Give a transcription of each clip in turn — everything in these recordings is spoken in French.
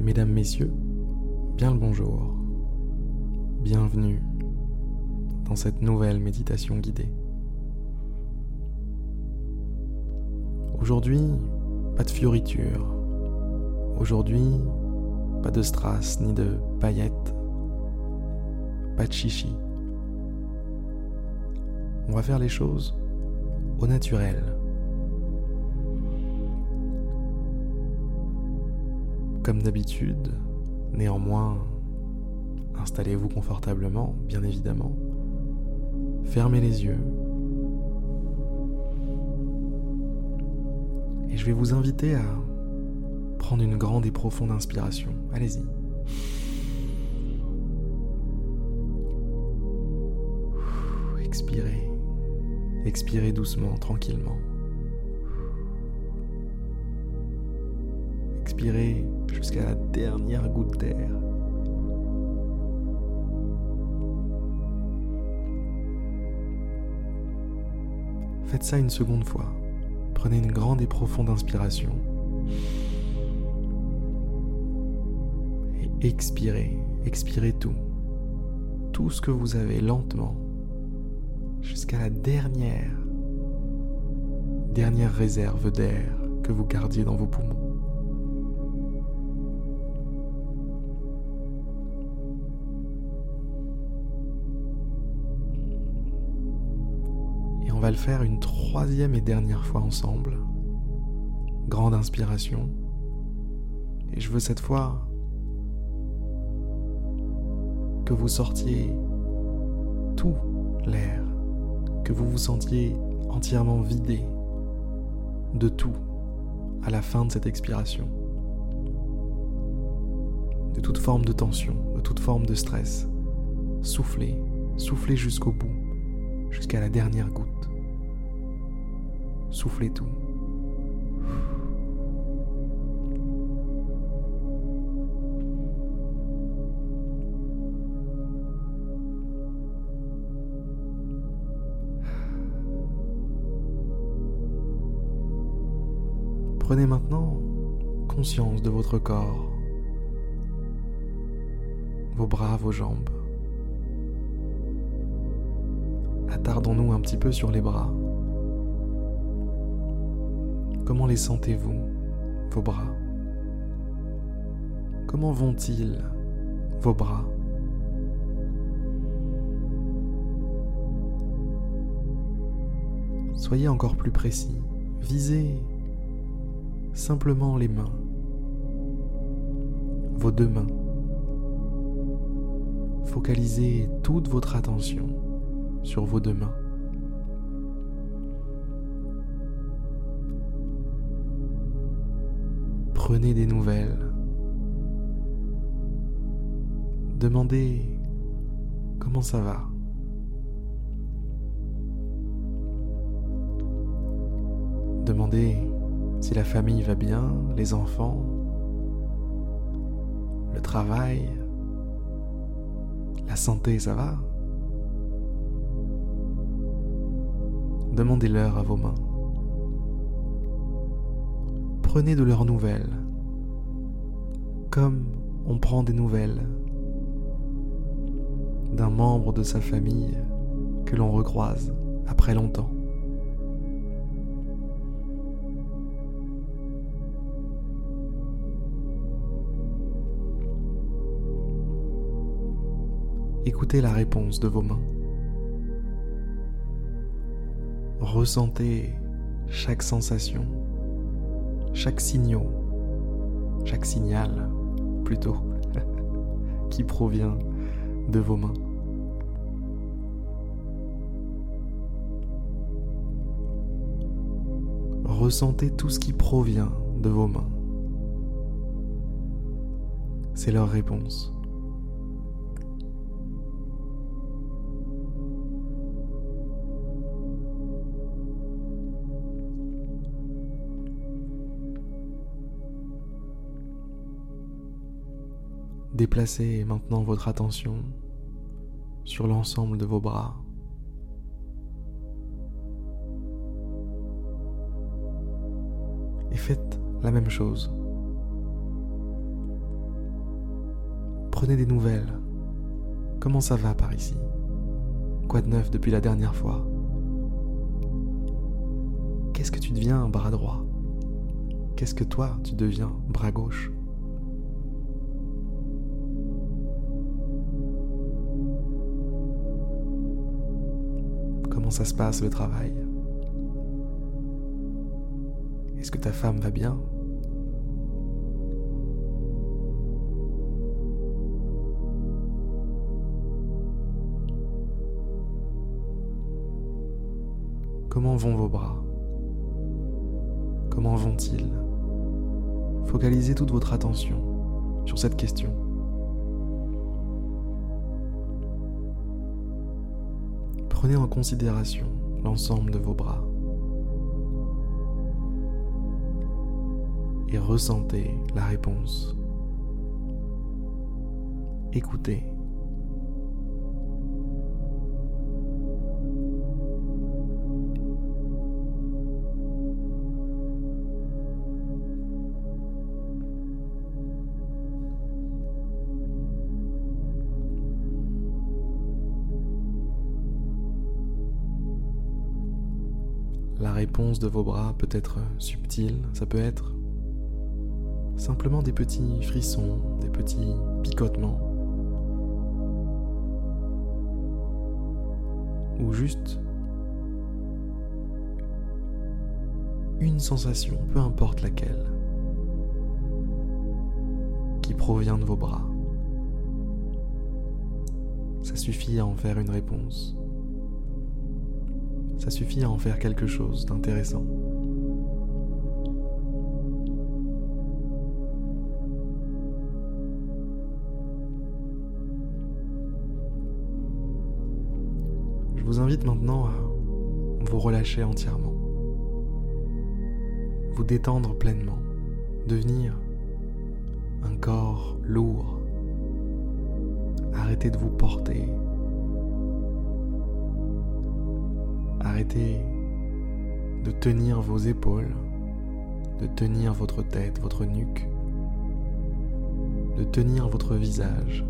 Mesdames, Messieurs, bien le bonjour. Bienvenue dans cette nouvelle méditation guidée. Aujourd'hui, pas de fioritures. Aujourd'hui, pas de strass ni de paillettes. Pas de chichi. On va faire les choses au naturel. Comme d'habitude, néanmoins, installez-vous confortablement, bien évidemment. Fermez les yeux. Et je vais vous inviter à prendre une grande et profonde inspiration. Allez-y. Expirez. Expirez doucement, tranquillement. Expirez jusqu'à la dernière goutte d'air. Faites ça une seconde fois. Prenez une grande et profonde inspiration. Et expirez, expirez tout. Tout ce que vous avez lentement. Jusqu'à la dernière, dernière réserve d'air que vous gardiez dans vos poumons. On va le faire une troisième et dernière fois ensemble. Grande inspiration. Et je veux cette fois que vous sortiez tout l'air, que vous vous sentiez entièrement vidé de tout à la fin de cette expiration. De toute forme de tension, de toute forme de stress. Soufflez, soufflez jusqu'au bout, jusqu'à la dernière goutte. Soufflez tout. Prenez maintenant conscience de votre corps, vos bras, vos jambes. Attardons-nous un petit peu sur les bras. Comment les sentez-vous, vos bras? Comment vont-ils, vos bras? Soyez encore plus précis. Visez simplement les mains, vos deux mains. Focalisez toute votre attention sur vos deux mains. Prenez des nouvelles. Demandez comment ça va. Demandez si la famille va bien, les enfants, le travail, la santé, ça va? Demandez-leur à vos mains. Prenez de leurs nouvelles comme on prend des nouvelles d'un membre de sa famille que l'on recroise après longtemps. Écoutez la réponse de vos mains. Ressentez chaque sensation, chaque signal, chaque signal plutôt, qui provient de vos mains. Ressentez tout ce qui provient de vos mains. C'est leur réponse. Déplacez maintenant votre attention sur l'ensemble de vos bras. Et faites la même chose. Prenez des nouvelles. Comment ça va par ici? Quoi de neuf depuis la dernière fois? Qu'est-ce que tu deviens bras droit? Qu'est-ce que toi tu deviens bras gauche? Comment ça se passe le travail. Est-ce que ta femme va bien? Comment vont vos bras? Comment vont-ils? Focalisez toute votre attention sur cette question. Prenez en considération l'ensemble de vos bras et ressentez la réponse. Écoutez. La réponse de vos bras peut être subtile, ça peut être simplement des petits frissons, des petits picotements, ou juste une sensation, peu importe laquelle, qui provient de vos bras. Ça suffit à en faire une réponse ça suffit à en faire quelque chose d'intéressant. Je vous invite maintenant à vous relâcher entièrement, vous détendre pleinement, devenir un corps lourd. Arrêtez de vous porter Arrêtez de tenir vos épaules, de tenir votre tête, votre nuque, de tenir votre visage,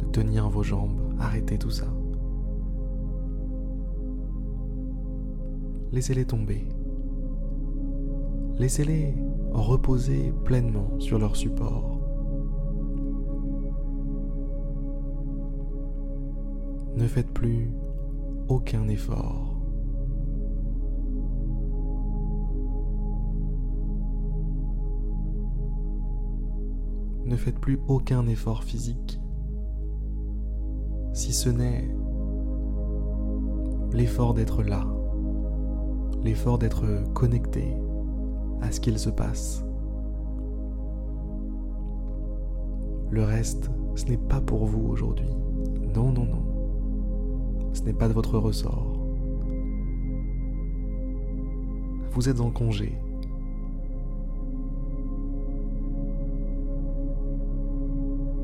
de tenir vos jambes. Arrêtez tout ça. Laissez-les tomber. Laissez-les reposer pleinement sur leur support. Ne faites plus aucun effort. Ne faites plus aucun effort physique, si ce n'est l'effort d'être là, l'effort d'être connecté à ce qu'il se passe. Le reste, ce n'est pas pour vous aujourd'hui. Non, non, non ce n'est pas de votre ressort. Vous êtes en congé.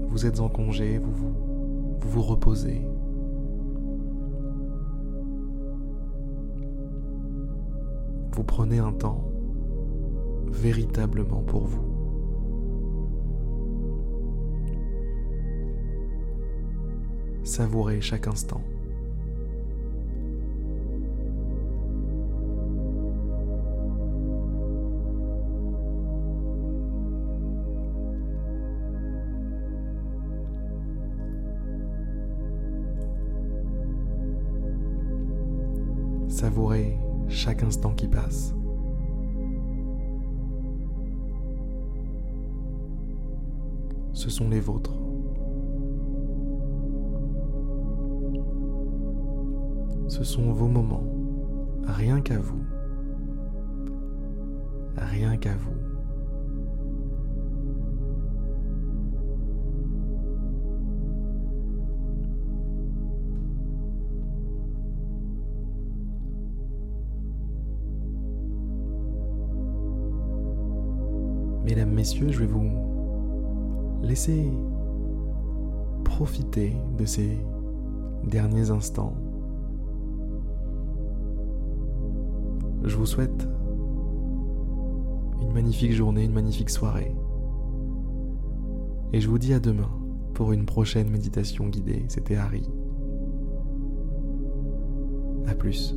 Vous êtes en congé, vous vous, vous, vous reposez. Vous prenez un temps véritablement pour vous. Savourez chaque instant. Savourez chaque instant qui passe. Ce sont les vôtres. Ce sont vos moments, rien qu'à vous. Rien qu'à vous. Mesdames, Messieurs, je vais vous laisser profiter de ces derniers instants. Je vous souhaite une magnifique journée, une magnifique soirée. Et je vous dis à demain pour une prochaine méditation guidée. C'était Harry. A plus.